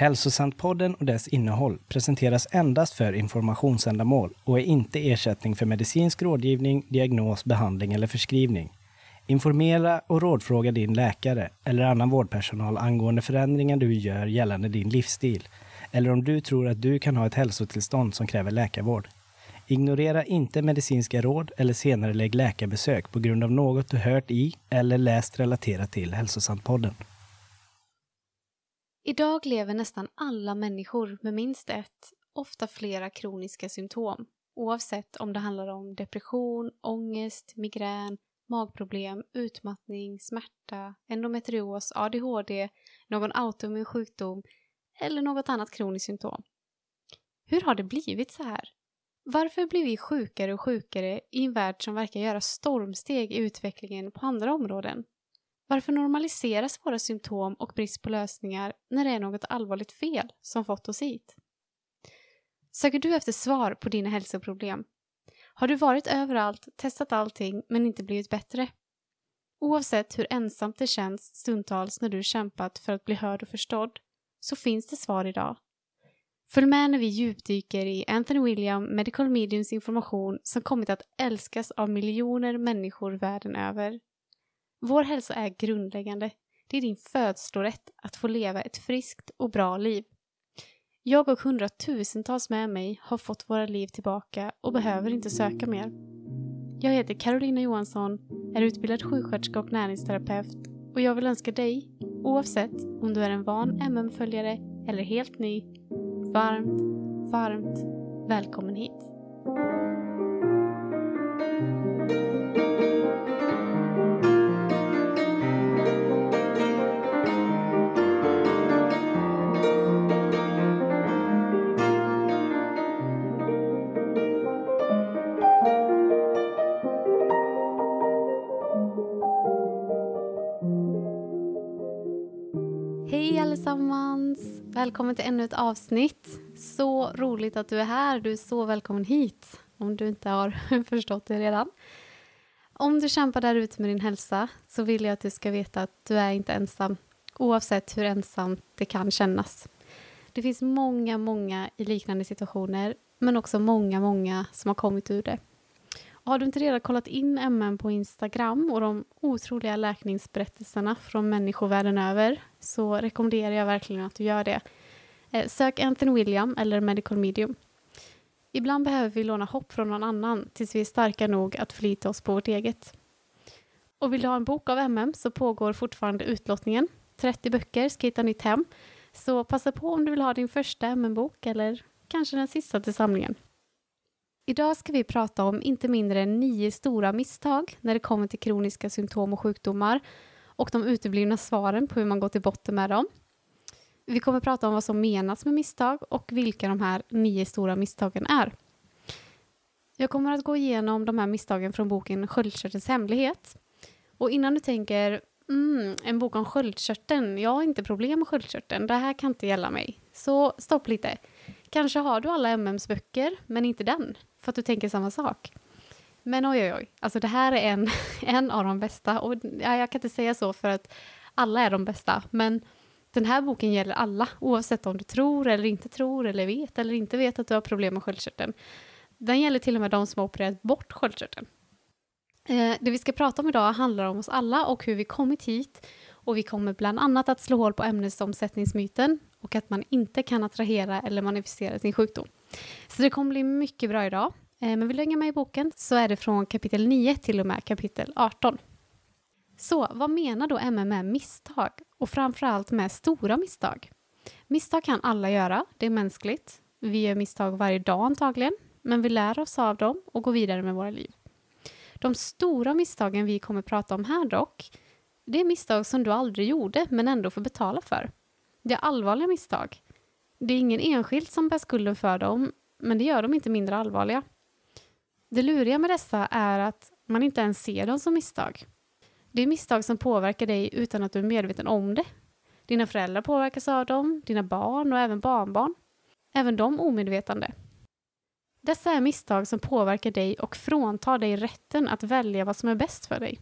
Hälsosantpodden och dess innehåll presenteras endast för informationsändamål och är inte ersättning för medicinsk rådgivning, diagnos, behandling eller förskrivning. Informera och rådfråga din läkare eller annan vårdpersonal angående förändringar du gör gällande din livsstil eller om du tror att du kan ha ett hälsotillstånd som kräver läkarvård. Ignorera inte medicinska råd eller senare lägg läkarbesök på grund av något du hört i eller läst relaterat till Hälsosantpodden. Idag lever nästan alla människor med minst ett, ofta flera kroniska symptom. Oavsett om det handlar om depression, ångest, migrän, magproblem, utmattning, smärta, endometrios, ADHD, någon autoimmun sjukdom eller något annat kroniskt symptom. Hur har det blivit så här? Varför blir vi sjukare och sjukare i en värld som verkar göra stormsteg i utvecklingen på andra områden? Varför normaliseras våra symptom och brist på lösningar när det är något allvarligt fel som fått oss hit? Söker du efter svar på dina hälsoproblem? Har du varit överallt, testat allting men inte blivit bättre? Oavsett hur ensamt det känns stundtals när du kämpat för att bli hörd och förstådd så finns det svar idag. Följ med när vi djupdyker i Anthony William Medical Mediums information som kommit att älskas av miljoner människor världen över. Vår hälsa är grundläggande. Det är din födslorätt att få leva ett friskt och bra liv. Jag och hundratusentals med mig har fått våra liv tillbaka och behöver inte söka mer. Jag heter Carolina Johansson, är utbildad sjuksköterska och näringsterapeut och jag vill önska dig, oavsett om du är en van MM-följare eller helt ny, varmt, varmt välkommen hit. Välkommen till ännu ett avsnitt. Så roligt att du är här. Du är så välkommen hit, om du inte har förstått det redan. Om du kämpar där ute med din hälsa så vill jag att du ska veta att du är inte ensam, oavsett hur ensamt det kan kännas. Det finns många, många i liknande situationer, men också många, många som har kommit ur det. Och har du inte redan kollat in MN på Instagram och de otroliga läkningsberättelserna från människovärlden över så rekommenderar jag verkligen att du gör det. Eh, sök Anthony William eller Medical Medium. Ibland behöver vi låna hopp från någon annan tills vi är starka nog att förlita oss på vårt eget. Och vill du ha en bok av MM så pågår fortfarande utlottningen. 30 böcker ska hitta nytt hem. Så passa på om du vill ha din första MM-bok eller kanske den sista till samlingen. Idag ska vi prata om inte mindre än nio stora misstag när det kommer till kroniska symptom och sjukdomar och de uteblivna svaren på hur man går till botten med dem. Vi kommer prata om vad som menas med misstag och vilka de här nio stora misstagen är. Jag kommer att gå igenom de här misstagen från boken Sköldkörtelns hemlighet. Och innan du tänker mm, en bok om sköldkörteln, jag har inte problem med sköldkörteln, det här kan inte gälla mig. Så stopp lite. Kanske har du alla MMs böcker, men inte den, för att du tänker samma sak. Men oj, oj, oj, alltså det här är en, en av de bästa. Och ja, jag kan inte säga så för att alla är de bästa, men den här boken gäller alla, oavsett om du tror eller inte tror eller vet eller inte vet att du har problem med sköldkörteln. Den gäller till och med de som har opererat bort sköldkörteln. Eh, det vi ska prata om idag handlar om oss alla och hur vi kommit hit och vi kommer bland annat att slå hål på ämnesomsättningsmyten och att man inte kan attrahera eller manifestera sin sjukdom. Så det kommer bli mycket bra idag. Eh, men vill du hänga med i boken så är det från kapitel 9 till och med kapitel 18. Så vad menar då MM med misstag? Och framförallt med stora misstag? Misstag kan alla göra, det är mänskligt. Vi gör misstag varje dag antagligen, men vi lär oss av dem och går vidare med våra liv. De stora misstagen vi kommer prata om här dock, det är misstag som du aldrig gjorde men ändå får betala för. Det är allvarliga misstag. Det är ingen enskild som bär skulden för dem, men det gör dem inte mindre allvarliga. Det luriga med dessa är att man inte ens ser dem som misstag. Det är misstag som påverkar dig utan att du är medveten om det. Dina föräldrar påverkas av dem, dina barn och även barnbarn. Även de omedvetande. Dessa är misstag som påverkar dig och fråntar dig rätten att välja vad som är bäst för dig.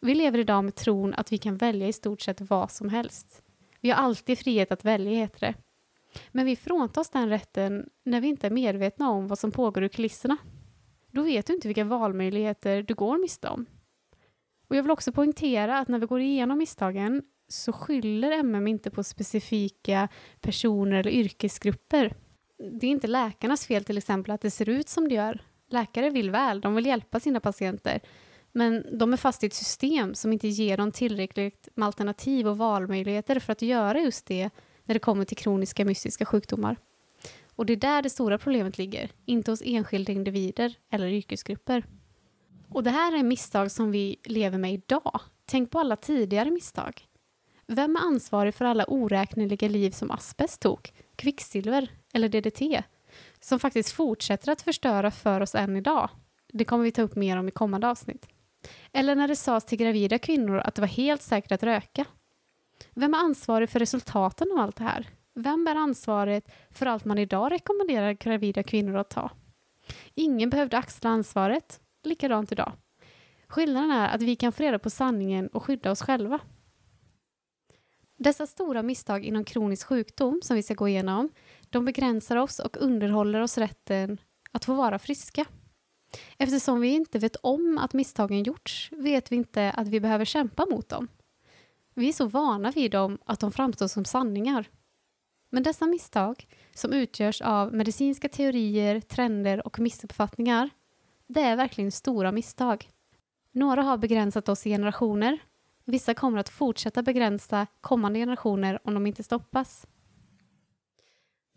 Vi lever idag med tron att vi kan välja i stort sett vad som helst. Vi har alltid frihet att välja, heter det. Men vi fråntas den rätten när vi inte är medvetna om vad som pågår i kulisserna. Då vet du inte vilka valmöjligheter du går miste om. Och jag vill också poängtera att när vi går igenom misstagen så skyller MM inte på specifika personer eller yrkesgrupper. Det är inte läkarnas fel till exempel att det ser ut som det gör. Läkare vill väl, de vill hjälpa sina patienter. Men de är fast i ett system som inte ger dem tillräckligt med alternativ och valmöjligheter för att göra just det när det kommer till kroniska mystiska sjukdomar. Och det är där det stora problemet ligger, inte hos enskilda individer eller yrkesgrupper. Och det här är misstag som vi lever med idag. Tänk på alla tidigare misstag. Vem är ansvarig för alla oräkneliga liv som asbest tog, kvicksilver eller DDT, som faktiskt fortsätter att förstöra för oss än idag? Det kommer vi ta upp mer om i kommande avsnitt. Eller när det sades till gravida kvinnor att det var helt säkert att röka. Vem är ansvarig för resultaten av allt det här? Vem bär ansvaret för allt man idag rekommenderar gravida kvinnor att ta? Ingen behövde axla ansvaret. Likadant idag. Skillnaden är att vi kan få reda på sanningen och skydda oss själva. Dessa stora misstag inom kronisk sjukdom som vi ska gå igenom, de begränsar oss och underhåller oss rätten att få vara friska. Eftersom vi inte vet om att misstagen gjorts vet vi inte att vi behöver kämpa mot dem. Vi är så vana vid dem att de framstår som sanningar. Men dessa misstag, som utgörs av medicinska teorier, trender och missuppfattningar, det är verkligen stora misstag. Några har begränsat oss i generationer. Vissa kommer att fortsätta begränsa kommande generationer om de inte stoppas.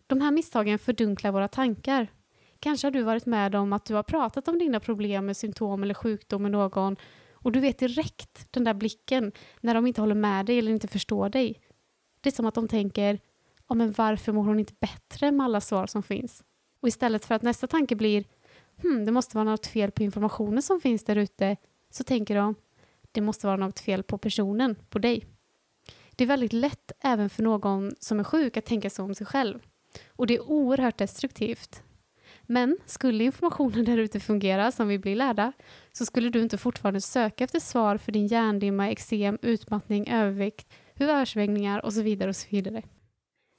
De här misstagen fördunklar våra tankar. Kanske har du varit med om att du har pratat om dina problem med symptom eller sjukdom med någon och du vet direkt den där blicken när de inte håller med dig eller inte förstår dig. Det är som att de tänker, ja men varför mår hon inte bättre med alla svar som finns? Och istället för att nästa tanke blir, hmm, det måste vara något fel på informationen som finns där ute, så tänker de, det måste vara något fel på personen, på dig. Det är väldigt lätt även för någon som är sjuk att tänka så om sig själv. Och det är oerhört destruktivt. Men skulle informationen där ute fungera som vi blir lärda så skulle du inte fortfarande söka efter svar för din hjärndimma, eksem, utmattning, övervikt, humörsvängningar och så vidare och så vidare.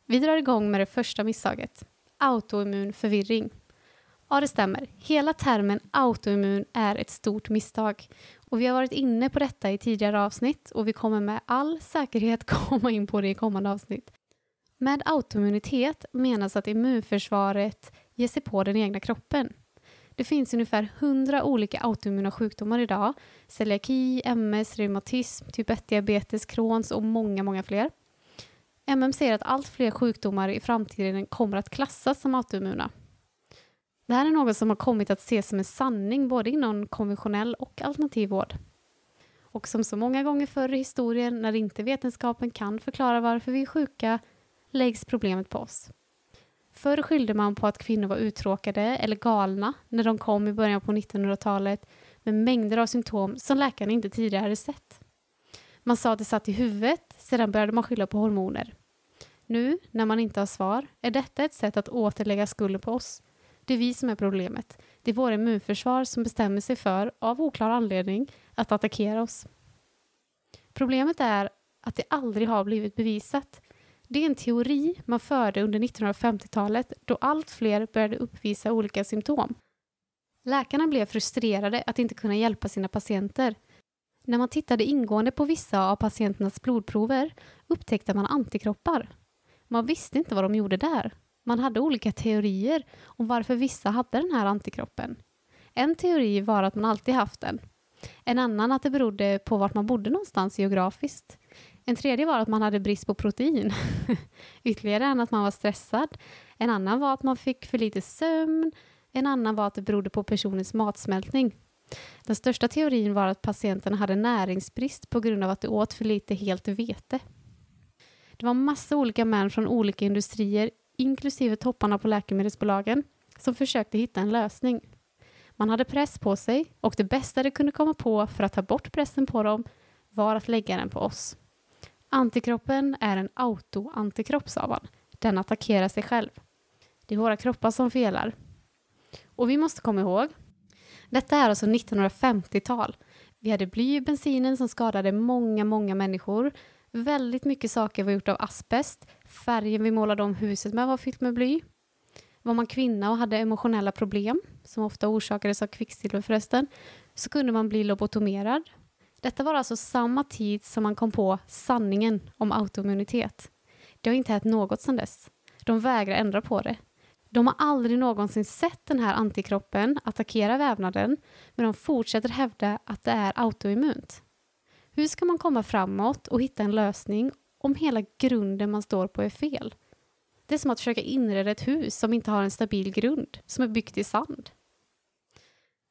Vi drar igång med det första misstaget. Autoimmun förvirring. Ja, det stämmer. Hela termen autoimmun är ett stort misstag. Och vi har varit inne på detta i tidigare avsnitt och vi kommer med all säkerhet komma in på det i kommande avsnitt. Med autoimmunitet menas att immunförsvaret ger sig på den egna kroppen. Det finns ungefär 100 olika autoimmuna sjukdomar idag. Celiaki, MS, reumatism, typ 1-diabetes, Crohns och många, många fler. MM säger att allt fler sjukdomar i framtiden kommer att klassas som autoimmuna. Det här är något som har kommit att ses som en sanning både inom konventionell och alternativ vård. Och som så många gånger förr i historien när inte vetenskapen kan förklara varför vi är sjuka läggs problemet på oss. Förr skyllde man på att kvinnor var uttråkade eller galna när de kom i början på 1900-talet med mängder av symptom som läkarna inte tidigare hade sett. Man sa att det satt i huvudet, sedan började man skylla på hormoner. Nu, när man inte har svar, är detta ett sätt att återlägga skulden på oss. Det är vi som är problemet. Det är våra immunförsvar som bestämmer sig för, av oklar anledning, att attackera oss. Problemet är att det aldrig har blivit bevisat det är en teori man förde under 1950-talet då allt fler började uppvisa olika symptom. Läkarna blev frustrerade att inte kunna hjälpa sina patienter. När man tittade ingående på vissa av patienternas blodprover upptäckte man antikroppar. Man visste inte vad de gjorde där. Man hade olika teorier om varför vissa hade den här antikroppen. En teori var att man alltid haft den. En annan att det berodde på vart man bodde någonstans geografiskt. En tredje var att man hade brist på protein. Ytterligare en att man var stressad. En annan var att man fick för lite sömn. En annan var att det berodde på personens matsmältning. Den största teorin var att patienterna hade näringsbrist på grund av att de åt för lite helt vete. Det var massa olika män från olika industrier, inklusive topparna på läkemedelsbolagen, som försökte hitta en lösning. Man hade press på sig och det bästa de kunde komma på för att ta bort pressen på dem var att lägga den på oss. Antikroppen är en autoantikropp, sa man. Den attackerar sig själv. Det är våra kroppar som felar. Och vi måste komma ihåg, detta är alltså 1950-tal. Vi hade bly i bensinen som skadade många, många människor. Väldigt mycket saker var gjort av asbest. Färgen vi målade om huset med var fyllt med bly. Var man kvinna och hade emotionella problem, som ofta orsakades av kvicksilver förresten, så kunde man bli lobotomerad. Detta var alltså samma tid som man kom på sanningen om autoimmunitet. Det har inte hänt något sedan dess. De vägrar ändra på det. De har aldrig någonsin sett den här antikroppen attackera vävnaden, men de fortsätter hävda att det är autoimmunt. Hur ska man komma framåt och hitta en lösning om hela grunden man står på är fel? Det är som att försöka inreda ett hus som inte har en stabil grund, som är byggt i sand.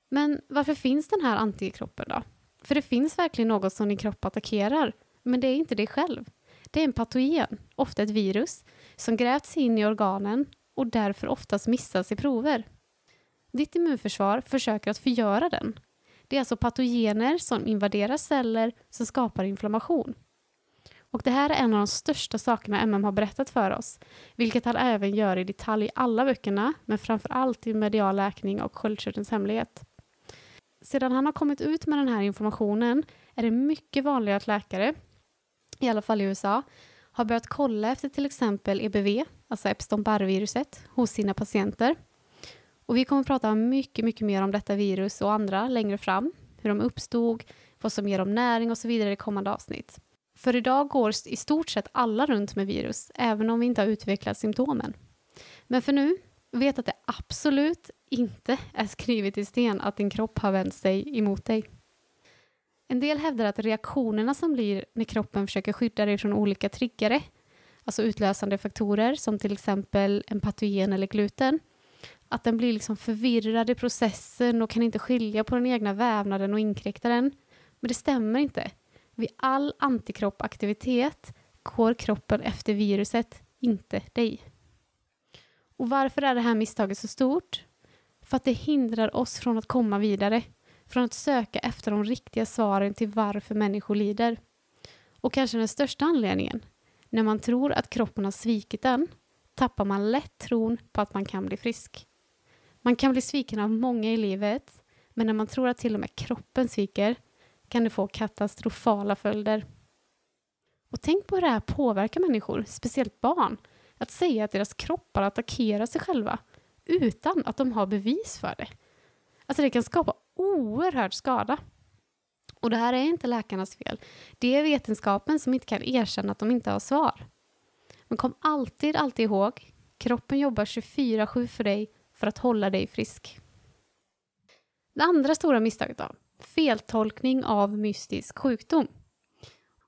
Men varför finns den här antikroppen då? För det finns verkligen något som din kropp attackerar, men det är inte dig själv. Det är en patogen, ofta ett virus, som grävts in i organen och därför oftast missas i prover. Ditt immunförsvar försöker att förgöra den. Det är alltså patogener som invaderar celler som skapar inflammation. Och det här är en av de största sakerna MM har berättat för oss, vilket han även gör i detalj i alla böckerna, men framför allt i Medial läkning och Sköldkörtelns hemlighet. Sedan han har kommit ut med den här informationen är det mycket vanligare att läkare, i alla fall i USA, har börjat kolla efter till exempel EBV, alltså Epstein-Barr-viruset, hos sina patienter. Och vi kommer att prata mycket, mycket mer om detta virus och andra längre fram, hur de uppstod, vad som ger dem näring och så vidare i kommande avsnitt. För idag går i stort sett alla runt med virus, även om vi inte har utvecklat symptomen. Men för nu, vet att det absolut inte är skrivet i sten att din kropp har vänt sig emot dig. En del hävdar att reaktionerna som blir när kroppen försöker skydda dig från olika triggare, alltså utlösande faktorer som till exempel en patogen eller gluten, att den blir liksom förvirrad i processen och kan inte skilja på den egna vävnaden och inkräktaren. Men det stämmer inte. Vid all antikroppaktivitet går kroppen efter viruset, inte dig. Och varför är det här misstaget så stort? För att det hindrar oss från att komma vidare, från att söka efter de riktiga svaren till varför människor lider. Och kanske den största anledningen, när man tror att kroppen har svikit en, tappar man lätt tron på att man kan bli frisk. Man kan bli sviken av många i livet, men när man tror att till och med kroppen sviker kan det få katastrofala följder. Och tänk på hur det här påverkar människor, speciellt barn, att säga att deras kroppar attackerar sig själva utan att de har bevis för det. Alltså det kan skapa oerhörd skada. Och det här är inte läkarnas fel. Det är vetenskapen som inte kan erkänna att de inte har svar. Men kom alltid, alltid ihåg, kroppen jobbar 24-7 för dig för att hålla dig frisk. Det andra stora misstaget då, feltolkning av mystisk sjukdom.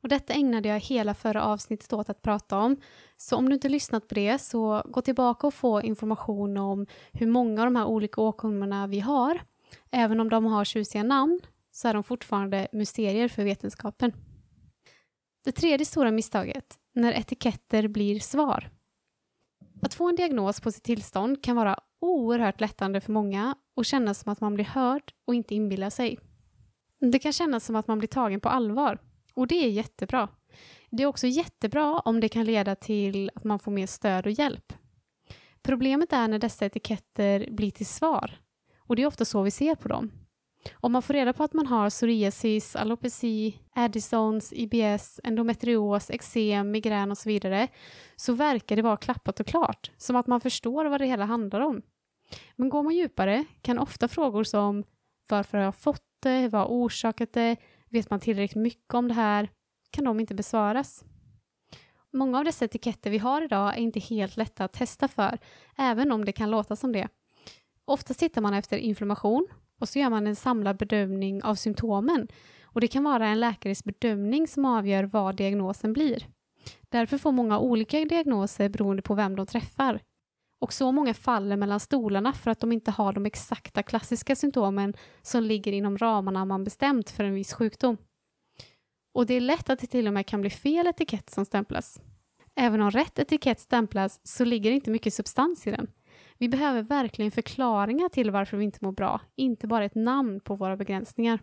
Och detta ägnade jag hela förra avsnittet åt att prata om. Så om du inte lyssnat på det så gå tillbaka och få information om hur många av de här olika åkommorna vi har. Även om de har tjusiga namn så är de fortfarande mysterier för vetenskapen. Det tredje stora misstaget, när etiketter blir svar. Att få en diagnos på sitt tillstånd kan vara oerhört lättande för många och kännas som att man blir hörd och inte inbillar sig. Det kan kännas som att man blir tagen på allvar och det är jättebra. Det är också jättebra om det kan leda till att man får mer stöd och hjälp. Problemet är när dessa etiketter blir till svar och det är ofta så vi ser på dem. Om man får reda på att man har psoriasis, alopeci, Addisons, IBS, endometrios, eksem, migrän och så vidare så verkar det vara klappat och klart, som att man förstår vad det hela handlar om. Men går man djupare kan ofta frågor som varför har jag fått det, vad har orsakat det, vet man tillräckligt mycket om det här, kan de inte besvaras. Många av dessa etiketter vi har idag är inte helt lätta att testa för, även om det kan låta som det. Ofta tittar man efter inflammation och så gör man en samlad bedömning av symptomen och det kan vara en läkares bedömning som avgör vad diagnosen blir. Därför får många olika diagnoser beroende på vem de träffar. Och så många faller mellan stolarna för att de inte har de exakta klassiska symptomen som ligger inom ramarna man bestämt för en viss sjukdom. Och det är lätt att det till och med kan bli fel etikett som stämplas. Även om rätt etikett stämplas så ligger det inte mycket substans i den. Vi behöver verkligen förklaringar till varför vi inte mår bra, inte bara ett namn på våra begränsningar.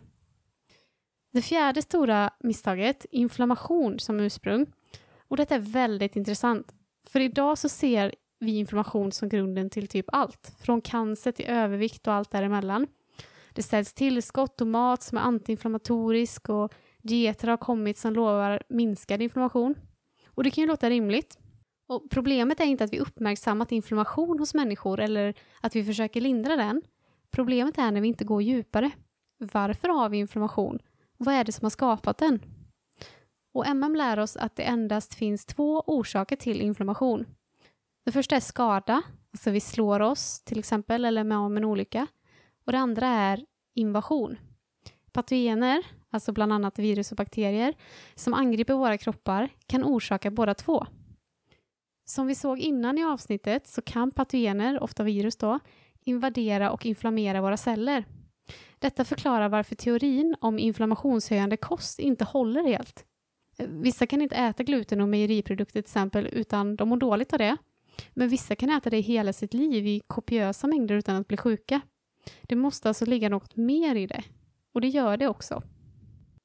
Det fjärde stora misstaget, inflammation som ursprung. Och detta är väldigt intressant. För idag så ser vi inflammation som grunden till typ allt, från cancer till övervikt och allt däremellan. Det säljs tillskott och mat som är antiinflammatorisk och Dieter har kommit som lovar minskad inflammation. Och det kan ju låta rimligt. Och problemet är inte att vi uppmärksammat inflammation hos människor eller att vi försöker lindra den. Problemet är när vi inte går djupare. Varför har vi inflammation? Vad är det som har skapat den? Och MM lär oss att det endast finns två orsaker till inflammation. Det första är skada, alltså vi slår oss till exempel eller med om en olycka. Och det andra är invasion. Patogener, alltså bland annat virus och bakterier, som angriper våra kroppar kan orsaka båda två. Som vi såg innan i avsnittet så kan patogener, ofta virus då, invadera och inflammera våra celler. Detta förklarar varför teorin om inflammationshöjande kost inte håller helt. Vissa kan inte äta gluten och mejeriprodukter till exempel utan de mår dåligt av det. Men vissa kan äta det hela sitt liv i kopiösa mängder utan att bli sjuka. Det måste alltså ligga något mer i det. Och det gör det också.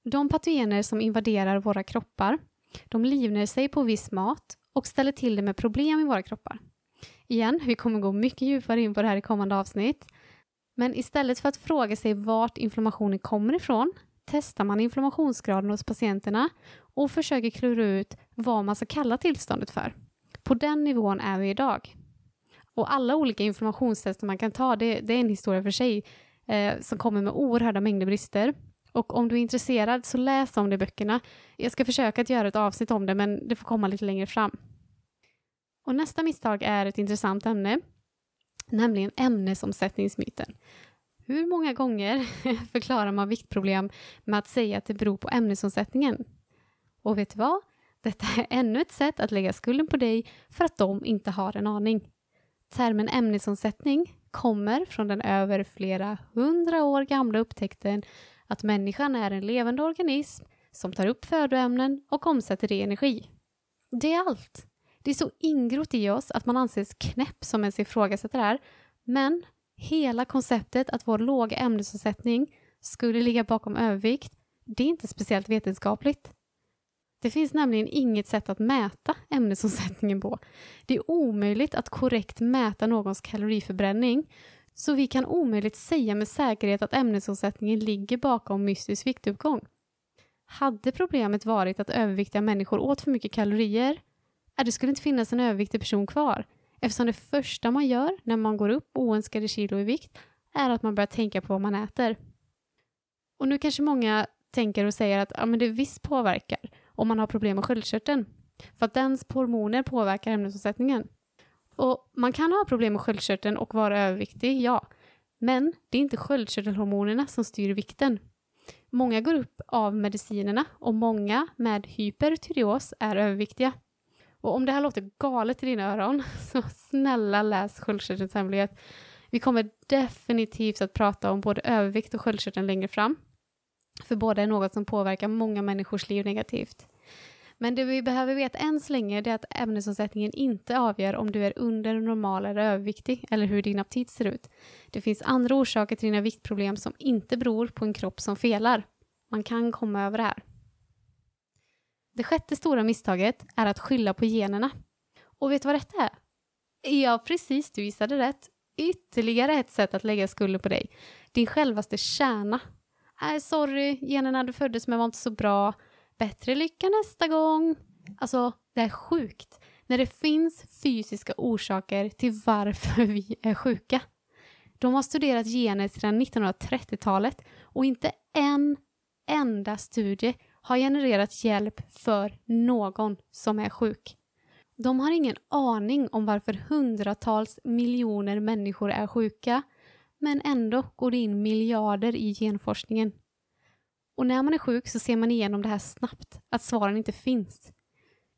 De patogener som invaderar våra kroppar, de livnär sig på viss mat och ställer till det med problem i våra kroppar. Igen, vi kommer gå mycket djupare in på det här i kommande avsnitt. Men istället för att fråga sig vart inflammationen kommer ifrån testar man inflammationsgraden hos patienterna och försöker klura ut vad man ska kalla tillståndet för. På den nivån är vi idag. Och alla olika informationstester man kan ta, det, det är en historia för sig eh, som kommer med oerhörda mängder brister. Och om du är intresserad så läs om det i böckerna. Jag ska försöka att göra ett avsnitt om det, men det får komma lite längre fram. Och nästa misstag är ett intressant ämne, nämligen ämnesomsättningsmyten. Hur många gånger förklarar man viktproblem med att säga att det beror på ämnesomsättningen? Och vet du vad? Detta är ännu ett sätt att lägga skulden på dig för att de inte har en aning. Termen ämnesomsättning kommer från den över flera hundra år gamla upptäckten att människan är en levande organism som tar upp födoämnen och omsätter det i energi. Det är allt. Det är så ingrott i oss att man anses knäpp som ens ifrågasätter det här. Men hela konceptet att vår låga ämnesomsättning skulle ligga bakom övervikt, det är inte speciellt vetenskapligt. Det finns nämligen inget sätt att mäta ämnesomsättningen på. Det är omöjligt att korrekt mäta någons kaloriförbränning, så vi kan omöjligt säga med säkerhet att ämnesomsättningen ligger bakom mystisk viktuppgång. Hade problemet varit att överviktiga människor åt för mycket kalorier, är det skulle inte finnas en överviktig person kvar, eftersom det första man gör när man går upp oönskade kilo i vikt är att man börjar tänka på vad man äter. Och nu kanske många tänker och säger att ja, men det visst påverkar om man har problem med sköldkörteln. För att dens hormoner påverkar ämnesomsättningen. Och man kan ha problem med sköldkörteln och vara överviktig, ja. Men det är inte sköldkörtelhormonerna som styr vikten. Många går upp av medicinerna och många med hypertyreos är överviktiga. Och om det här låter galet i dina öron, så snälla läs sköldkörtelns hemlighet. Vi kommer definitivt att prata om både övervikt och sköldkörteln längre fram. För båda är något som påverkar många människors liv negativt. Men det vi behöver veta än så länge är att ämnesomsättningen inte avgör om du är under normal eller överviktig eller hur din aptit ser ut. Det finns andra orsaker till dina viktproblem som inte beror på en kropp som felar. Man kan komma över det här. Det sjätte stora misstaget är att skylla på generna. Och vet du vad detta är? Ja, precis, du gissade rätt. Ytterligare ett sätt att lägga skulden på dig. Din självaste kärna Nej, sorry, generna du föddes med var inte så bra. Bättre lycka nästa gång. Alltså, det är sjukt. När det finns fysiska orsaker till varför vi är sjuka. De har studerat gener sedan 1930-talet och inte en enda studie har genererat hjälp för någon som är sjuk. De har ingen aning om varför hundratals miljoner människor är sjuka men ändå går det in miljarder i genforskningen. Och när man är sjuk så ser man igenom det här snabbt, att svaren inte finns.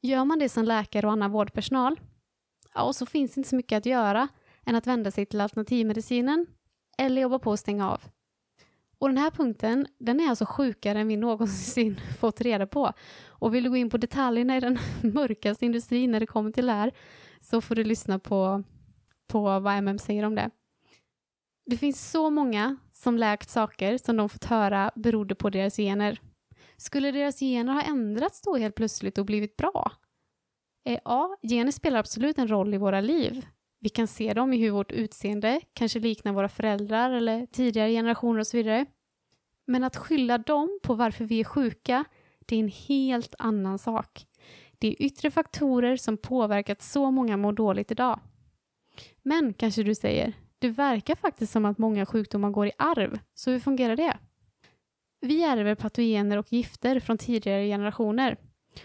Gör man det som läkare och annan vårdpersonal, ja, så finns det inte så mycket att göra än att vända sig till alternativmedicinen eller jobba på att stänga av. Och den här punkten, den är alltså sjukare än vi någonsin fått reda på. Och vill du gå in på detaljerna i den mörkaste industrin när det kommer till det här så får du lyssna på, på vad MM säger om det. Det finns så många som läkt saker som de fått höra berodde på deras gener. Skulle deras gener ha ändrats då helt plötsligt och blivit bra? Eh, ja, gener spelar absolut en roll i våra liv. Vi kan se dem i hur vårt utseende kanske liknar våra föräldrar eller tidigare generationer och så vidare. Men att skylla dem på varför vi är sjuka det är en helt annan sak. Det är yttre faktorer som påverkat så många mår dåligt idag. Men, kanske du säger, det verkar faktiskt som att många sjukdomar går i arv, så hur fungerar det? Vi ärver patogener och gifter från tidigare generationer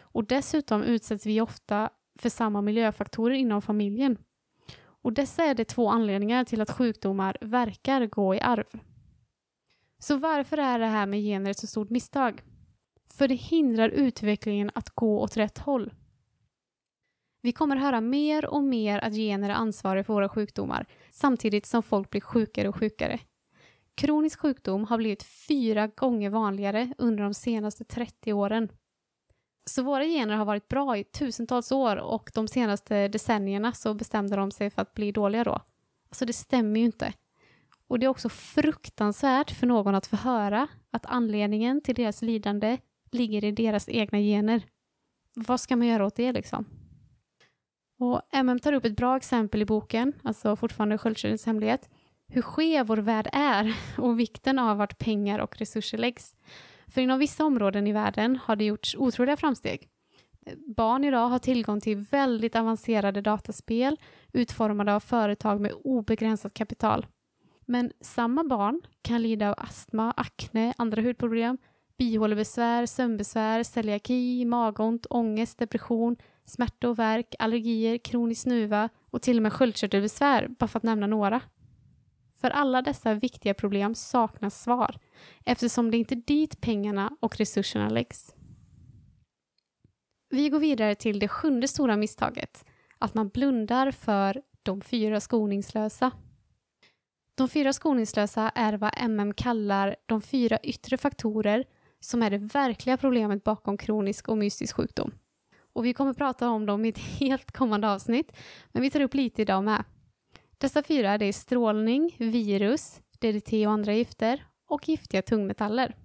och dessutom utsätts vi ofta för samma miljöfaktorer inom familjen. Och dessa är de två anledningar till att sjukdomar verkar gå i arv. Så varför är det här med gener ett så stort misstag? För det hindrar utvecklingen att gå åt rätt håll. Vi kommer höra mer och mer att gener är ansvariga för våra sjukdomar samtidigt som folk blir sjukare och sjukare. Kronisk sjukdom har blivit fyra gånger vanligare under de senaste 30 åren. Så våra gener har varit bra i tusentals år och de senaste decennierna så bestämde de sig för att bli dåliga då. Alltså det stämmer ju inte. Och det är också fruktansvärt för någon att få höra att anledningen till deras lidande ligger i deras egna gener. Vad ska man göra åt det liksom? Och MM tar upp ett bra exempel i boken, alltså fortfarande Sköldkörtelns hemlighet, hur skev vår värld är och vikten av vart pengar och resurser läggs. För inom vissa områden i världen har det gjorts otroliga framsteg. Barn idag har tillgång till väldigt avancerade dataspel utformade av företag med obegränsat kapital. Men samma barn kan lida av astma, akne, andra hudproblem, bihålebesvär, sömnbesvär, celiaki, magont, ångest, depression, smärta och värk, allergier, kronisk snuva och till och med sköldkörtelbesvär, bara för att nämna några. För alla dessa viktiga problem saknas svar eftersom det inte är dit pengarna och resurserna läggs. Vi går vidare till det sjunde stora misstaget, att man blundar för de fyra skoningslösa. De fyra skoningslösa är vad MM kallar de fyra yttre faktorer som är det verkliga problemet bakom kronisk och mystisk sjukdom. Och vi kommer prata om dem i ett helt kommande avsnitt, men vi tar upp lite idag med. Dessa fyra det är strålning, virus, DDT och andra gifter och giftiga tungmetaller.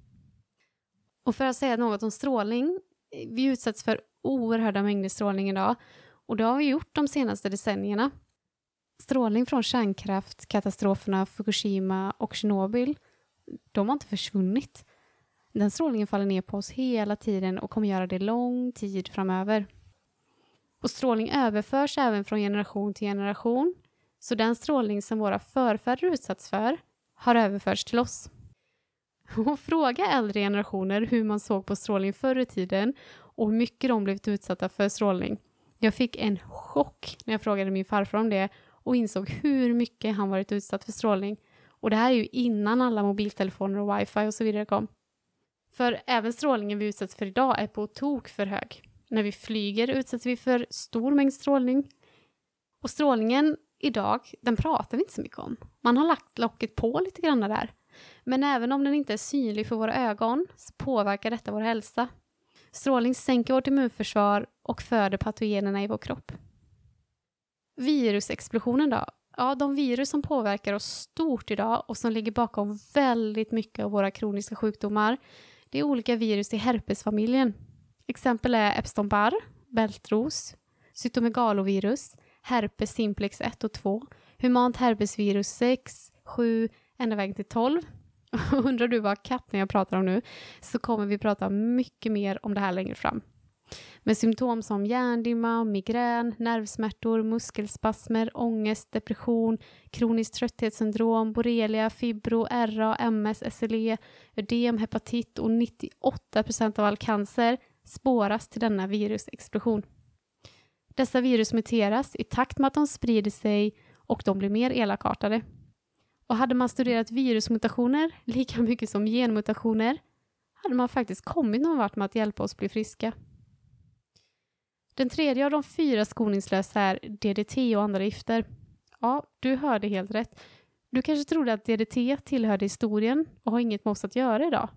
Och för att säga något om strålning, vi utsätts för oerhörda mängder strålning idag och det har vi gjort de senaste decennierna. Strålning från kärnkraftkatastroferna Fukushima och Tjernobyl, de har inte försvunnit. Den strålningen faller ner på oss hela tiden och kommer göra det lång tid framöver. Och strålning överförs även från generation till generation så den strålning som våra förfäder utsatts för har överförts till oss. Och fråga äldre generationer hur man såg på strålning förr i tiden och hur mycket de blivit utsatta för strålning. Jag fick en chock när jag frågade min farfar om det och insåg hur mycket han varit utsatt för strålning. Och det här är ju innan alla mobiltelefoner och wifi och så vidare kom. För även strålningen vi utsätts för idag är på tok för hög. När vi flyger utsätts vi för stor mängd strålning. Och strålningen idag, den pratar vi inte så mycket om. Man har lagt locket på lite grann där. Men även om den inte är synlig för våra ögon så påverkar detta vår hälsa. Strålning sänker vårt immunförsvar och föder patogenerna i vår kropp. Virusexplosionen då? Ja, de virus som påverkar oss stort idag och som ligger bakom väldigt mycket av våra kroniska sjukdomar, det är olika virus i herpesfamiljen. Exempel är Epstein-Barr, bältros, cytomegalovirus, herpes simplex 1 och 2, humant herpesvirus 6, 7, ända vägen till 12. Undrar du vad katten jag pratar om nu, så kommer vi prata mycket mer om det här längre fram. Med symptom som hjärndimma, migrän, nervsmärtor, muskelspasmer, ångest, depression, kroniskt trötthetssyndrom, borrelia, fibro, RA, MS, SLE, ödem, hepatit och 98% av all cancer spåras till denna virusexplosion. Dessa virus muteras i takt med att de sprider sig och de blir mer elakartade. Och hade man studerat virusmutationer lika mycket som genmutationer hade man faktiskt kommit någon vart med att hjälpa oss bli friska. Den tredje av de fyra skoningslösa är DDT och andra gifter. Ja, du hörde helt rätt. Du kanske trodde att DDT tillhörde historien och har inget med oss att göra idag.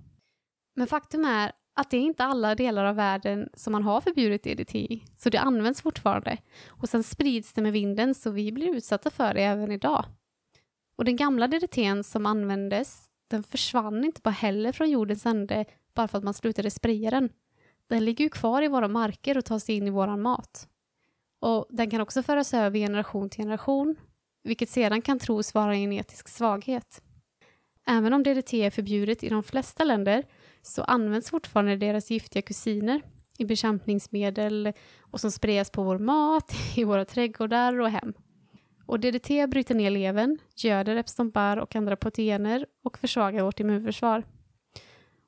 Men faktum är att det är inte alla delar av världen som man har förbjudit DDT i, så det används fortfarande. Och sen sprids det med vinden så vi blir utsatta för det även idag. Och den gamla DDT som användes, den försvann inte bara heller från jordens ände bara för att man slutade spraya den. Den ligger ju kvar i våra marker och tar sig in i vår mat. Och den kan också föras över generation till generation, vilket sedan kan tros vara en genetisk svaghet. Även om DDT är förbjudet i de flesta länder så används fortfarande deras giftiga kusiner i bekämpningsmedel och som sprayas på vår mat, i våra trädgårdar och hem. Och DDT bryter ner levern, göder Epstein Barr och andra proteiner och försvagar vårt immunförsvar.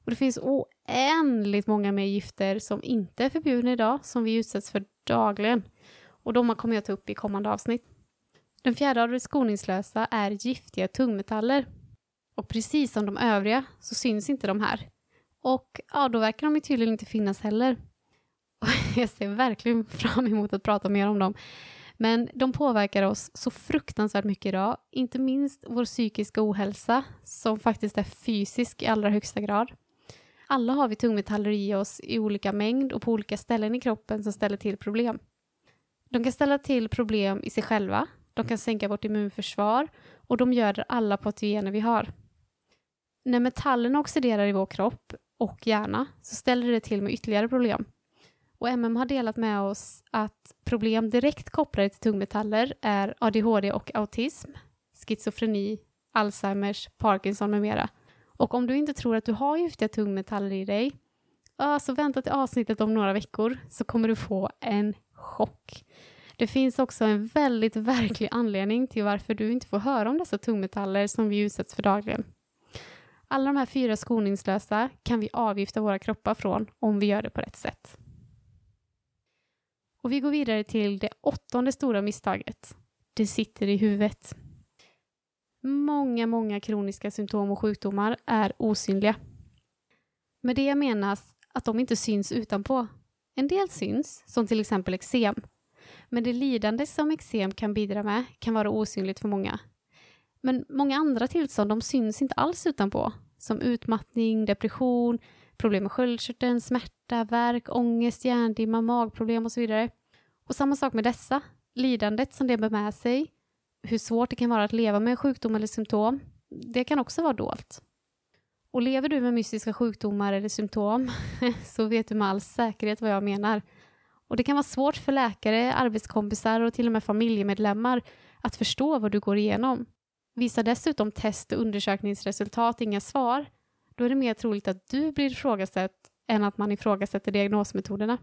Och det finns oändligt många mer gifter som inte är förbjudna idag, som vi utsätts för dagligen. Och de kommer jag ta upp i kommande avsnitt. Den fjärde av det skoningslösa är giftiga tungmetaller. Och precis som de övriga så syns inte de här. Och ja, då verkar de ju tydligen inte finnas heller. Och jag ser verkligen fram emot att prata mer om dem. Men de påverkar oss så fruktansvärt mycket idag, inte minst vår psykiska ohälsa som faktiskt är fysisk i allra högsta grad. Alla har vi tungmetaller i oss i olika mängd och på olika ställen i kroppen som ställer till problem. De kan ställa till problem i sig själva, de kan sänka vårt immunförsvar och de göder alla patogener vi har. När metallerna oxiderar i vår kropp och hjärna så ställer det till med ytterligare problem. Och MM har delat med oss att problem direkt kopplade till tungmetaller är ADHD och autism, schizofreni, Alzheimers, Parkinson med mera. Och om du inte tror att du har giftiga tungmetaller i dig, så vänta till avsnittet om några veckor så kommer du få en chock. Det finns också en väldigt verklig anledning till varför du inte får höra om dessa tungmetaller som vi utsätts för dagligen. Alla de här fyra skoningslösa kan vi avgifta våra kroppar från om vi gör det på rätt sätt. Och vi går vidare till det åttonde stora misstaget. Det sitter i huvudet. Många, många kroniska symptom och sjukdomar är osynliga. Med det menas att de inte syns utanpå. En del syns, som till exempel eksem. Men det lidande som eksem kan bidra med kan vara osynligt för många. Men många andra tillstånd de syns inte alls utanpå, som utmattning, depression, problem med sköldkörteln, smärta, värk, ångest, hjärndimma, magproblem och så vidare. Och samma sak med dessa, lidandet som det bär med sig, hur svårt det kan vara att leva med sjukdom eller symptom, det kan också vara dolt. Och lever du med mystiska sjukdomar eller symptom så vet du med all säkerhet vad jag menar. Och det kan vara svårt för läkare, arbetskompisar och till och med familjemedlemmar att förstå vad du går igenom. Visar dessutom test och undersökningsresultat inga svar, då är det mer troligt att du blir ifrågasatt än att man ifrågasätter diagnosmetoderna.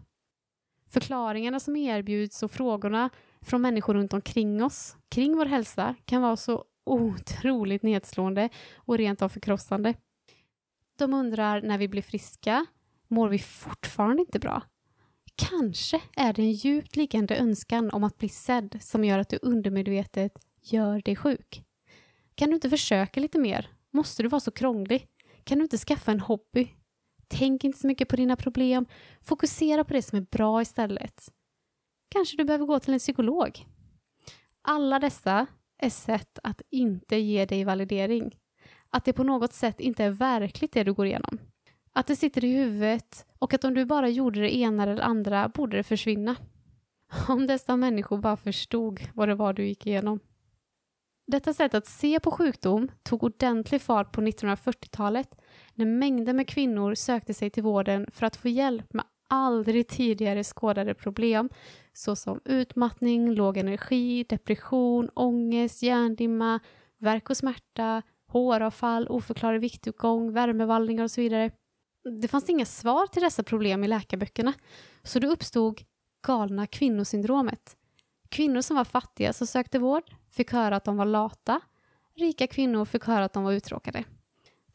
Förklaringarna som erbjuds och frågorna från människor runt omkring oss, kring vår hälsa, kan vara så otroligt nedslående och rent av förkrossande. De undrar när vi blir friska, mår vi fortfarande inte bra? Kanske är det en djupt liggande önskan om att bli sedd som gör att du undermedvetet gör dig sjuk. Kan du inte försöka lite mer? Måste du vara så krånglig? Kan du inte skaffa en hobby? Tänk inte så mycket på dina problem. Fokusera på det som är bra istället. Kanske du behöver gå till en psykolog. Alla dessa är sätt att inte ge dig validering. Att det på något sätt inte är verkligt det du går igenom. Att det sitter i huvudet och att om du bara gjorde det ena eller andra borde det försvinna. Om dessa människor bara förstod vad det var du gick igenom. Detta sätt att se på sjukdom tog ordentlig fart på 1940-talet när mängder med kvinnor sökte sig till vården för att få hjälp med aldrig tidigare skådade problem såsom utmattning, låg energi, depression, ångest, hjärndimma, värk och smärta, håravfall, oförklarad viktuppgång, värmevallningar och så vidare. Det fanns inga svar till dessa problem i läkarböckerna, så det uppstod galna kvinnosyndromet. Kvinnor som var fattiga som sökte vård fick höra att de var lata, rika kvinnor fick höra att de var uttråkade.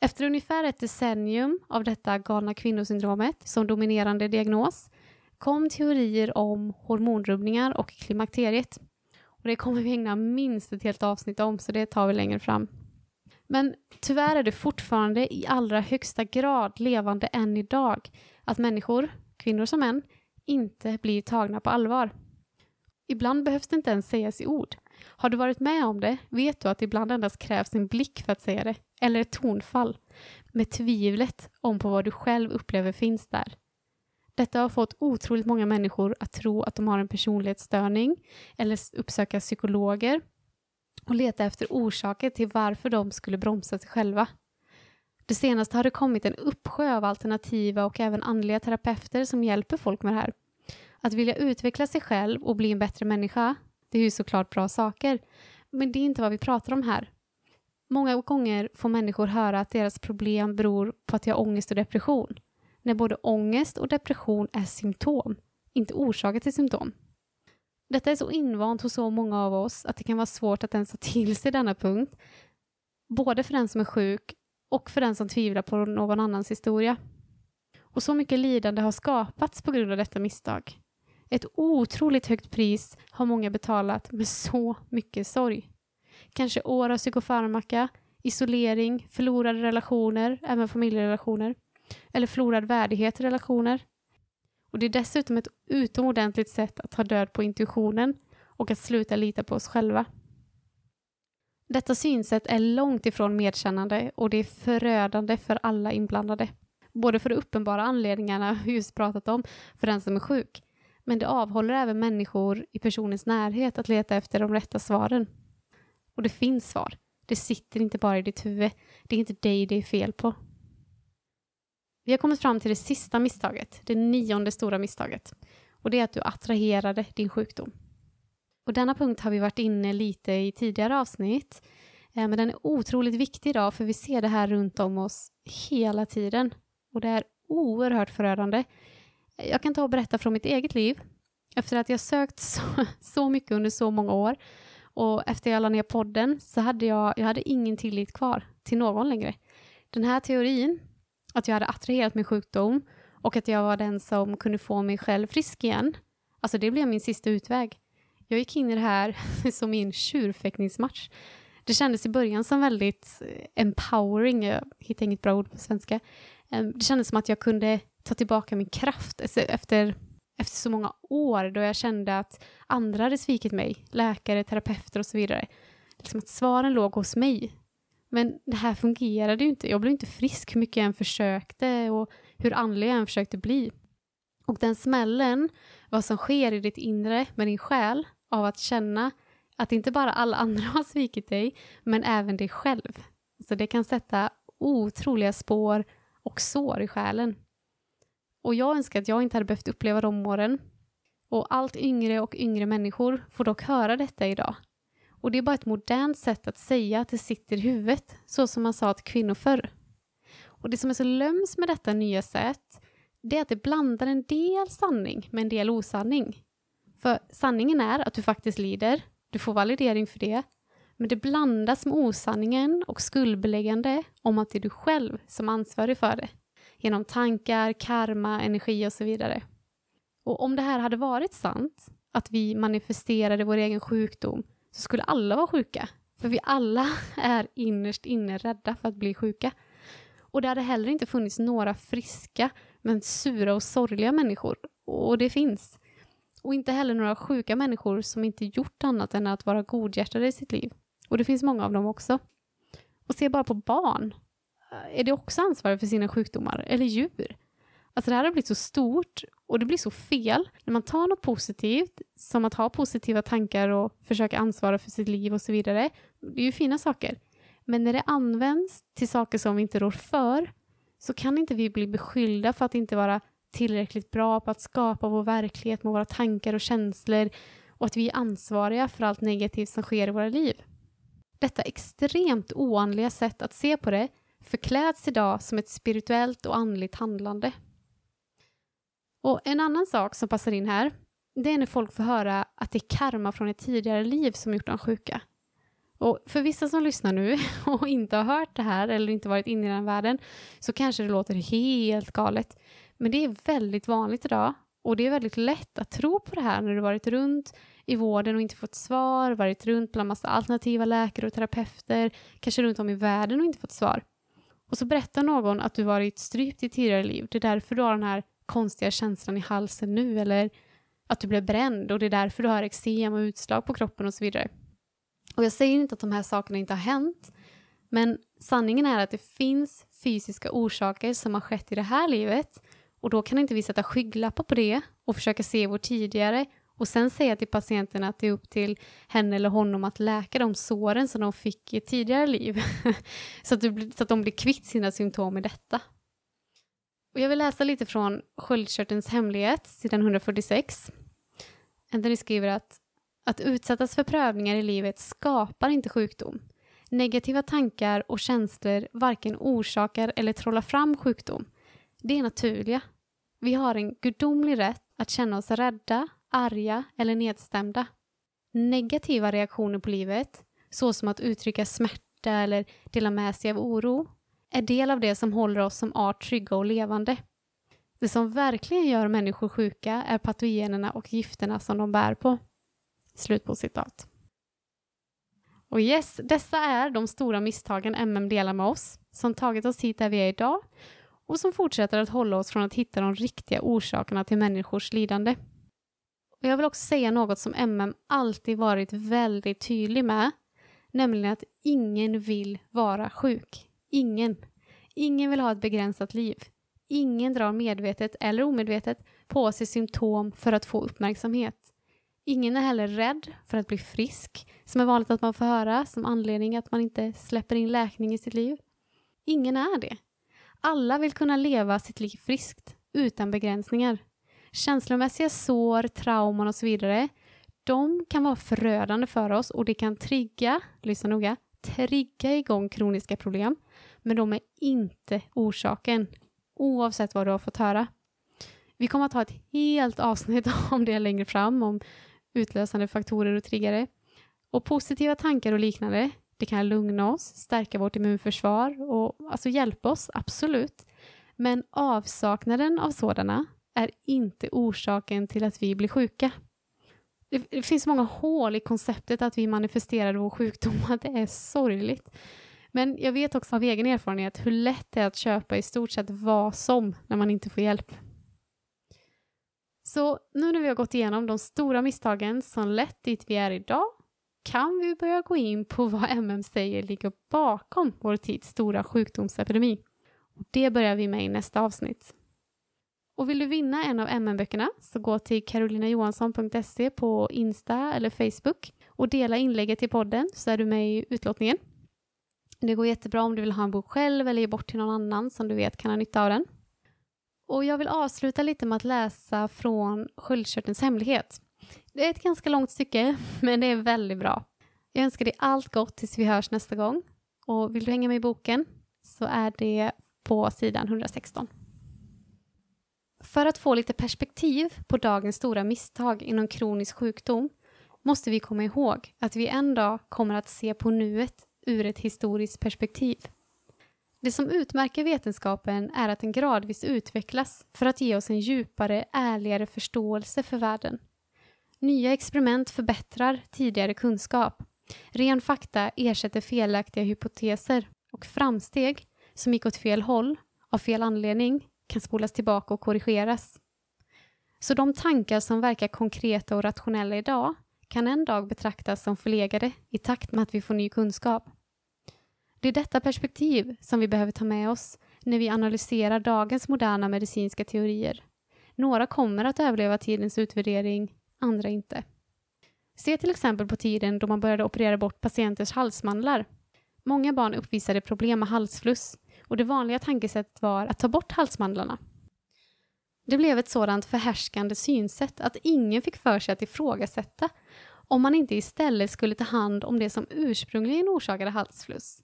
Efter ungefär ett decennium av detta galna kvinnosyndromet som dominerande diagnos kom teorier om hormonrubbningar och klimakteriet. Och det kommer vi ägna minst ett helt avsnitt om, så det tar vi längre fram. Men tyvärr är det fortfarande i allra högsta grad levande än idag att människor, kvinnor som män, inte blir tagna på allvar. Ibland behövs det inte ens sägas i ord. Har du varit med om det vet du att ibland endast krävs en blick för att säga det, eller ett tonfall, med tvivlet om på vad du själv upplever finns där. Detta har fått otroligt många människor att tro att de har en personlighetsstörning eller uppsöka psykologer och leta efter orsaker till varför de skulle bromsa sig själva. Det senaste har det kommit en uppsjö av alternativa och även andliga terapeuter som hjälper folk med det här. Att vilja utveckla sig själv och bli en bättre människa, det är ju såklart bra saker, men det är inte vad vi pratar om här. Många gånger får människor höra att deras problem beror på att de har ångest och depression, när både ångest och depression är symptom, inte orsaker till symptom. Detta är så invant hos så många av oss att det kan vara svårt att ens ta till sig denna punkt, både för den som är sjuk och för den som tvivlar på någon annans historia. Och så mycket lidande har skapats på grund av detta misstag. Ett otroligt högt pris har många betalat med så mycket sorg. Kanske år av psykofarmaka, isolering, förlorade relationer, även familjerelationer, eller förlorad värdighet i relationer. Och det är dessutom ett utomordentligt sätt att ta död på intuitionen och att sluta lita på oss själva. Detta synsätt är långt ifrån medkännande och det är förödande för alla inblandade. Både för de uppenbara anledningarna vi just pratat om, för den som är sjuk, men det avhåller även människor i personens närhet att leta efter de rätta svaren. Och det finns svar. Det sitter inte bara i ditt huvud. Det är inte dig det är fel på. Vi har kommit fram till det sista misstaget, det nionde stora misstaget. Och det är att du attraherade din sjukdom. Och denna punkt har vi varit inne lite i tidigare avsnitt. Eh, men den är otroligt viktig idag för vi ser det här runt om oss hela tiden. Och det är oerhört förödande. Jag kan ta och berätta från mitt eget liv. Efter att jag sökt så, så mycket under så många år och efter jag la ner podden så hade jag, jag hade ingen tillit kvar till någon längre. Den här teorin, att jag hade attraherat min sjukdom och att jag var den som kunde få mig själv frisk igen, alltså det blev min sista utväg. Jag gick in i det här som i en tjurfäktningsmatch. Det kändes i början som väldigt eh, empowering, jag hittar inget bra ord på svenska. Ehm, det kändes som att jag kunde ta tillbaka min kraft efter efter så många år då jag kände att andra hade svikit mig, läkare, terapeuter och så vidare. Liksom att svaren låg hos mig. Men det här fungerade ju inte. Jag blev inte frisk hur mycket jag än försökte och hur andlig jag än försökte bli. Och den smällen, vad som sker i ditt inre med din själ av att känna att inte bara alla andra har svikit dig, men även dig själv. Så det kan sätta otroliga spår och sår i själen. Och jag önskar att jag inte hade behövt uppleva de åren. Och allt yngre och yngre människor får dock höra detta idag. Och det är bara ett modernt sätt att säga att det sitter i huvudet, så som man sa till kvinnor förr. Och det som är så löms med detta nya sätt, det är att det blandar en del sanning med en del osanning. För sanningen är att du faktiskt lider, du får validering för det, men det blandas med osanningen och skuldbeläggande om att det är du själv som är ansvarig för det genom tankar, karma, energi och så vidare. Och om det här hade varit sant, att vi manifesterade vår egen sjukdom, så skulle alla vara sjuka. För vi alla är innerst inne rädda för att bli sjuka. Och det hade heller inte funnits några friska, men sura och sorgliga människor. Och det finns. Och inte heller några sjuka människor som inte gjort annat än att vara godhjärtade i sitt liv. Och det finns många av dem också. Och se bara på barn är det också ansvariga för sina sjukdomar, eller djur. Alltså det här har blivit så stort och det blir så fel när man tar något positivt, som att ha positiva tankar och försöka ansvara för sitt liv och så vidare. Det är ju fina saker. Men när det används till saker som vi inte rår för så kan inte vi bli beskyllda för att inte vara tillräckligt bra på att skapa vår verklighet med våra tankar och känslor och att vi är ansvariga för allt negativt som sker i våra liv. Detta extremt oandliga sätt att se på det förkläds idag som ett spirituellt och andligt handlande. Och En annan sak som passar in här, det är när folk får höra att det är karma från ett tidigare liv som gjort dem sjuka. Och för vissa som lyssnar nu och inte har hört det här eller inte varit inne i den världen så kanske det låter helt galet. Men det är väldigt vanligt idag och det är väldigt lätt att tro på det här när du varit runt i vården och inte fått svar, varit runt bland massa alternativa läkare och terapeuter, kanske runt om i världen och inte fått svar. Och så berättar någon att du varit strypt i tidigare liv. Det är därför du har den här konstiga känslan i halsen nu. Eller att du blev bränd och det är därför du har eksem och utslag på kroppen och så vidare. Och jag säger inte att de här sakerna inte har hänt. Men sanningen är att det finns fysiska orsaker som har skett i det här livet. Och då kan inte vi sätta skygglappar på det och försöka se vår tidigare och sen säga till patienten att det är upp till henne eller honom att läka de såren som de fick i ett tidigare liv. så, att du, så att de blir kvitt sina symptom i detta. Och jag vill läsa lite från Sköldkörtelns hemlighet, sidan 146. Anthony skriver att att utsättas för prövningar i livet skapar inte sjukdom. Negativa tankar och känslor varken orsakar eller trollar fram sjukdom. Det är naturliga. Vi har en gudomlig rätt att känna oss rädda, arga eller nedstämda. Negativa reaktioner på livet, såsom att uttrycka smärta eller dela med sig av oro, är del av det som håller oss som art trygga och levande. Det som verkligen gör människor sjuka är patogenerna och gifterna som de bär på. Slut på citat. Och yes, dessa är de stora misstagen MM delar med oss, som tagit oss hit där vi är idag och som fortsätter att hålla oss från att hitta de riktiga orsakerna till människors lidande. Och jag vill också säga något som MM alltid varit väldigt tydlig med, nämligen att ingen vill vara sjuk. Ingen. Ingen vill ha ett begränsat liv. Ingen drar medvetet eller omedvetet på sig symptom för att få uppmärksamhet. Ingen är heller rädd för att bli frisk, som är vanligt att man får höra som anledning att man inte släpper in läkning i sitt liv. Ingen är det. Alla vill kunna leva sitt liv friskt, utan begränsningar. Känslomässiga sår, trauman och så vidare, de kan vara förödande för oss och det kan trigga, lyssna noga, trigga igång kroniska problem, men de är inte orsaken, oavsett vad du har fått höra. Vi kommer att ha ett helt avsnitt om det längre fram, om utlösande faktorer och triggare. Och positiva tankar och liknande, det kan lugna oss, stärka vårt immunförsvar och alltså hjälpa oss, absolut. Men avsaknaden av sådana är inte orsaken till att vi blir sjuka. Det, det finns många hål i konceptet att vi manifesterar vår sjukdom, att det är sorgligt. Men jag vet också av egen erfarenhet hur lätt det är att köpa i stort sett vad som när man inte får hjälp. Så nu när vi har gått igenom de stora misstagen som lett dit vi är idag kan vi börja gå in på vad MM säger ligger bakom vår tids stora sjukdomsepidemi. Och det börjar vi med i nästa avsnitt. Och vill du vinna en av MM-böckerna så gå till karolinajohansson.se på Insta eller Facebook och dela inlägget i podden så är du med i utlottningen. Det går jättebra om du vill ha en bok själv eller ge bort till någon annan som du vet kan ha nytta av den. Och jag vill avsluta lite med att läsa från Sköldkörtelns hemlighet. Det är ett ganska långt stycke, men det är väldigt bra. Jag önskar dig allt gott tills vi hörs nästa gång. Och vill du hänga med i boken så är det på sidan 116. För att få lite perspektiv på dagens stora misstag inom kronisk sjukdom måste vi komma ihåg att vi en dag kommer att se på nuet ur ett historiskt perspektiv. Det som utmärker vetenskapen är att den gradvis utvecklas för att ge oss en djupare, ärligare förståelse för världen. Nya experiment förbättrar tidigare kunskap. Ren fakta ersätter felaktiga hypoteser och framsteg som gick åt fel håll av fel anledning kan spolas tillbaka och korrigeras. Så de tankar som verkar konkreta och rationella idag kan en dag betraktas som förlegade i takt med att vi får ny kunskap. Det är detta perspektiv som vi behöver ta med oss när vi analyserar dagens moderna medicinska teorier. Några kommer att överleva tidens utvärdering, andra inte. Se till exempel på tiden då man började operera bort patienters halsmandlar. Många barn uppvisade problem med halsfluss och det vanliga tankesättet var att ta bort halsmandlarna. Det blev ett sådant förhärskande synsätt att ingen fick för sig att ifrågasätta om man inte istället skulle ta hand om det som ursprungligen orsakade halsfluss.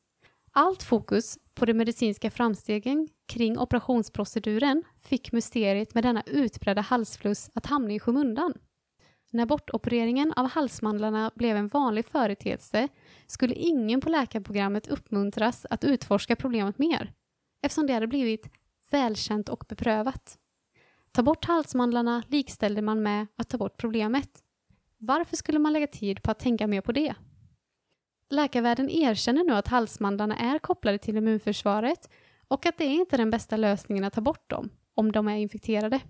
Allt fokus på de medicinska framstegen kring operationsproceduren fick mysteriet med denna utbredda halsfluss att hamna i skymundan. När bortopereringen av halsmandlarna blev en vanlig företeelse skulle ingen på läkarprogrammet uppmuntras att utforska problemet mer eftersom det hade blivit välkänt och beprövat. Ta bort halsmandlarna likställde man med att ta bort problemet. Varför skulle man lägga tid på att tänka mer på det? Läkarvärlden erkänner nu att halsmandlarna är kopplade till immunförsvaret och att det är inte den bästa lösningen att ta bort dem om de är infekterade.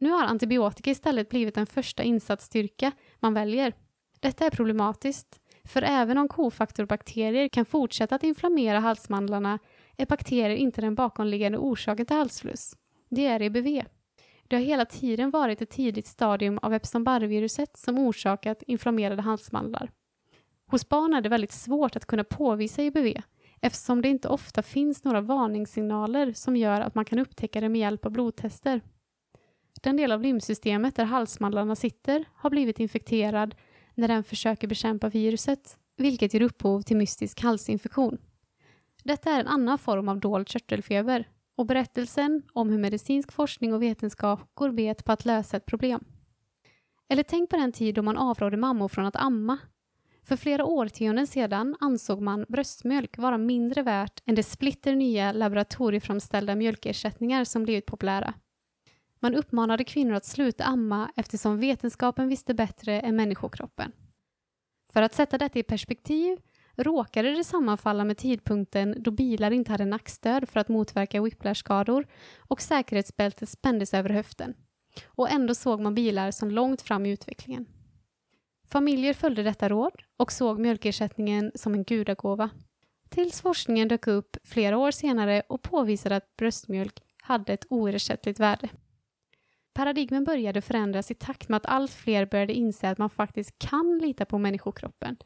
Nu har antibiotika istället blivit den första insatsstyrka man väljer. Detta är problematiskt, för även om kofaktorbakterier kan fortsätta att inflammera halsmandlarna är bakterier inte den bakomliggande orsaken till halsfluss. Det är EBV. Det har hela tiden varit ett tidigt stadium av Epstein-Barr-viruset som orsakat inflammerade halsmandlar. Hos barn är det väldigt svårt att kunna påvisa EBV eftersom det inte ofta finns några varningssignaler som gör att man kan upptäcka det med hjälp av blodtester. Den del av lymfsystemet där halsmandlarna sitter har blivit infekterad när den försöker bekämpa viruset vilket ger upphov till mystisk halsinfektion. Detta är en annan form av dold körtelfeber och berättelsen om hur medicinsk forskning och vetenskap går bet på att lösa ett problem. Eller tänk på den tid då man avrådde mammor från att amma. För flera årtionden sedan ansåg man bröstmjölk vara mindre värt än de splitter nya laboratorieframställda mjölkersättningar som blivit populära. Man uppmanade kvinnor att sluta amma eftersom vetenskapen visste bättre än människokroppen. För att sätta detta i perspektiv råkade det sammanfalla med tidpunkten då bilar inte hade nackstöd för att motverka whiplashskador och säkerhetsbältet spändes över höften. Och ändå såg man bilar som långt fram i utvecklingen. Familjer följde detta råd och såg mjölkersättningen som en gudagåva. Tills forskningen dök upp flera år senare och påvisade att bröstmjölk hade ett oersättligt värde. Paradigmen började förändras i takt med att allt fler började inse att man faktiskt kan lita på människokroppen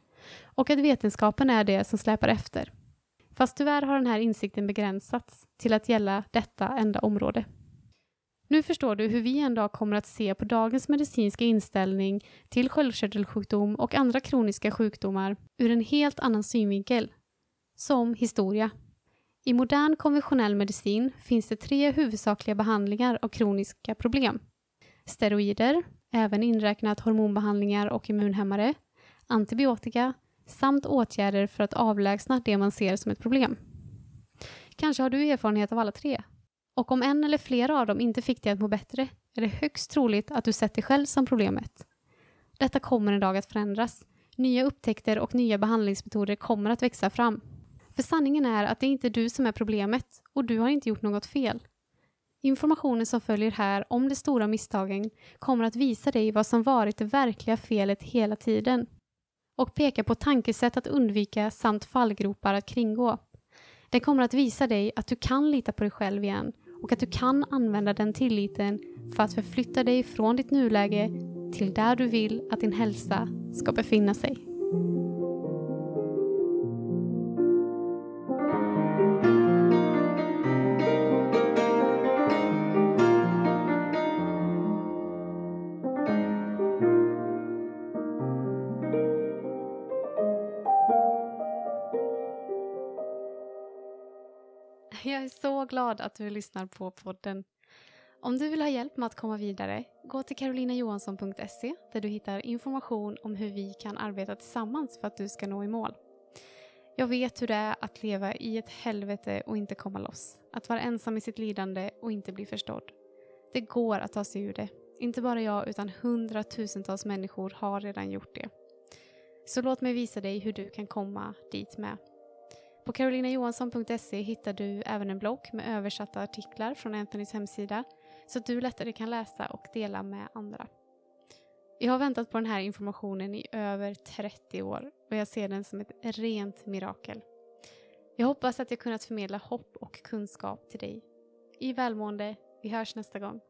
och att vetenskapen är det som släpar efter. Fast tyvärr har den här insikten begränsats till att gälla detta enda område. Nu förstår du hur vi en dag kommer att se på dagens medicinska inställning till sköldkörtelsjukdom och andra kroniska sjukdomar ur en helt annan synvinkel. Som historia. I modern konventionell medicin finns det tre huvudsakliga behandlingar av kroniska problem. Steroider, även inräknat hormonbehandlingar och immunhämmare, antibiotika samt åtgärder för att avlägsna det man ser som ett problem. Kanske har du erfarenhet av alla tre? Och om en eller flera av dem inte fick dig att må bättre är det högst troligt att du sett dig själv som problemet. Detta kommer en dag att förändras. Nya upptäckter och nya behandlingsmetoder kommer att växa fram. För sanningen är att det är inte du som är problemet och du har inte gjort något fel. Informationen som följer här om de stora misstagen kommer att visa dig vad som varit det verkliga felet hela tiden och peka på tankesätt att undvika samt fallgropar att kringgå. Den kommer att visa dig att du kan lita på dig själv igen och att du kan använda den tilliten för att förflytta dig från ditt nuläge till där du vill att din hälsa ska befinna sig. Glad att du lyssnar på podden. Om du vill ha hjälp med att komma vidare, gå till karolinajohansson.se där du hittar information om hur vi kan arbeta tillsammans för att du ska nå i mål. Jag vet hur det är att leva i ett helvete och inte komma loss. Att vara ensam i sitt lidande och inte bli förstådd. Det går att ta sig ur det. Inte bara jag utan hundratusentals människor har redan gjort det. Så låt mig visa dig hur du kan komma dit med. På carolinajohansson.se hittar du även en blogg med översatta artiklar från Anthonys hemsida så att du lättare kan läsa och dela med andra. Jag har väntat på den här informationen i över 30 år och jag ser den som ett rent mirakel. Jag hoppas att jag kunnat förmedla hopp och kunskap till dig. I välmående, vi hörs nästa gång.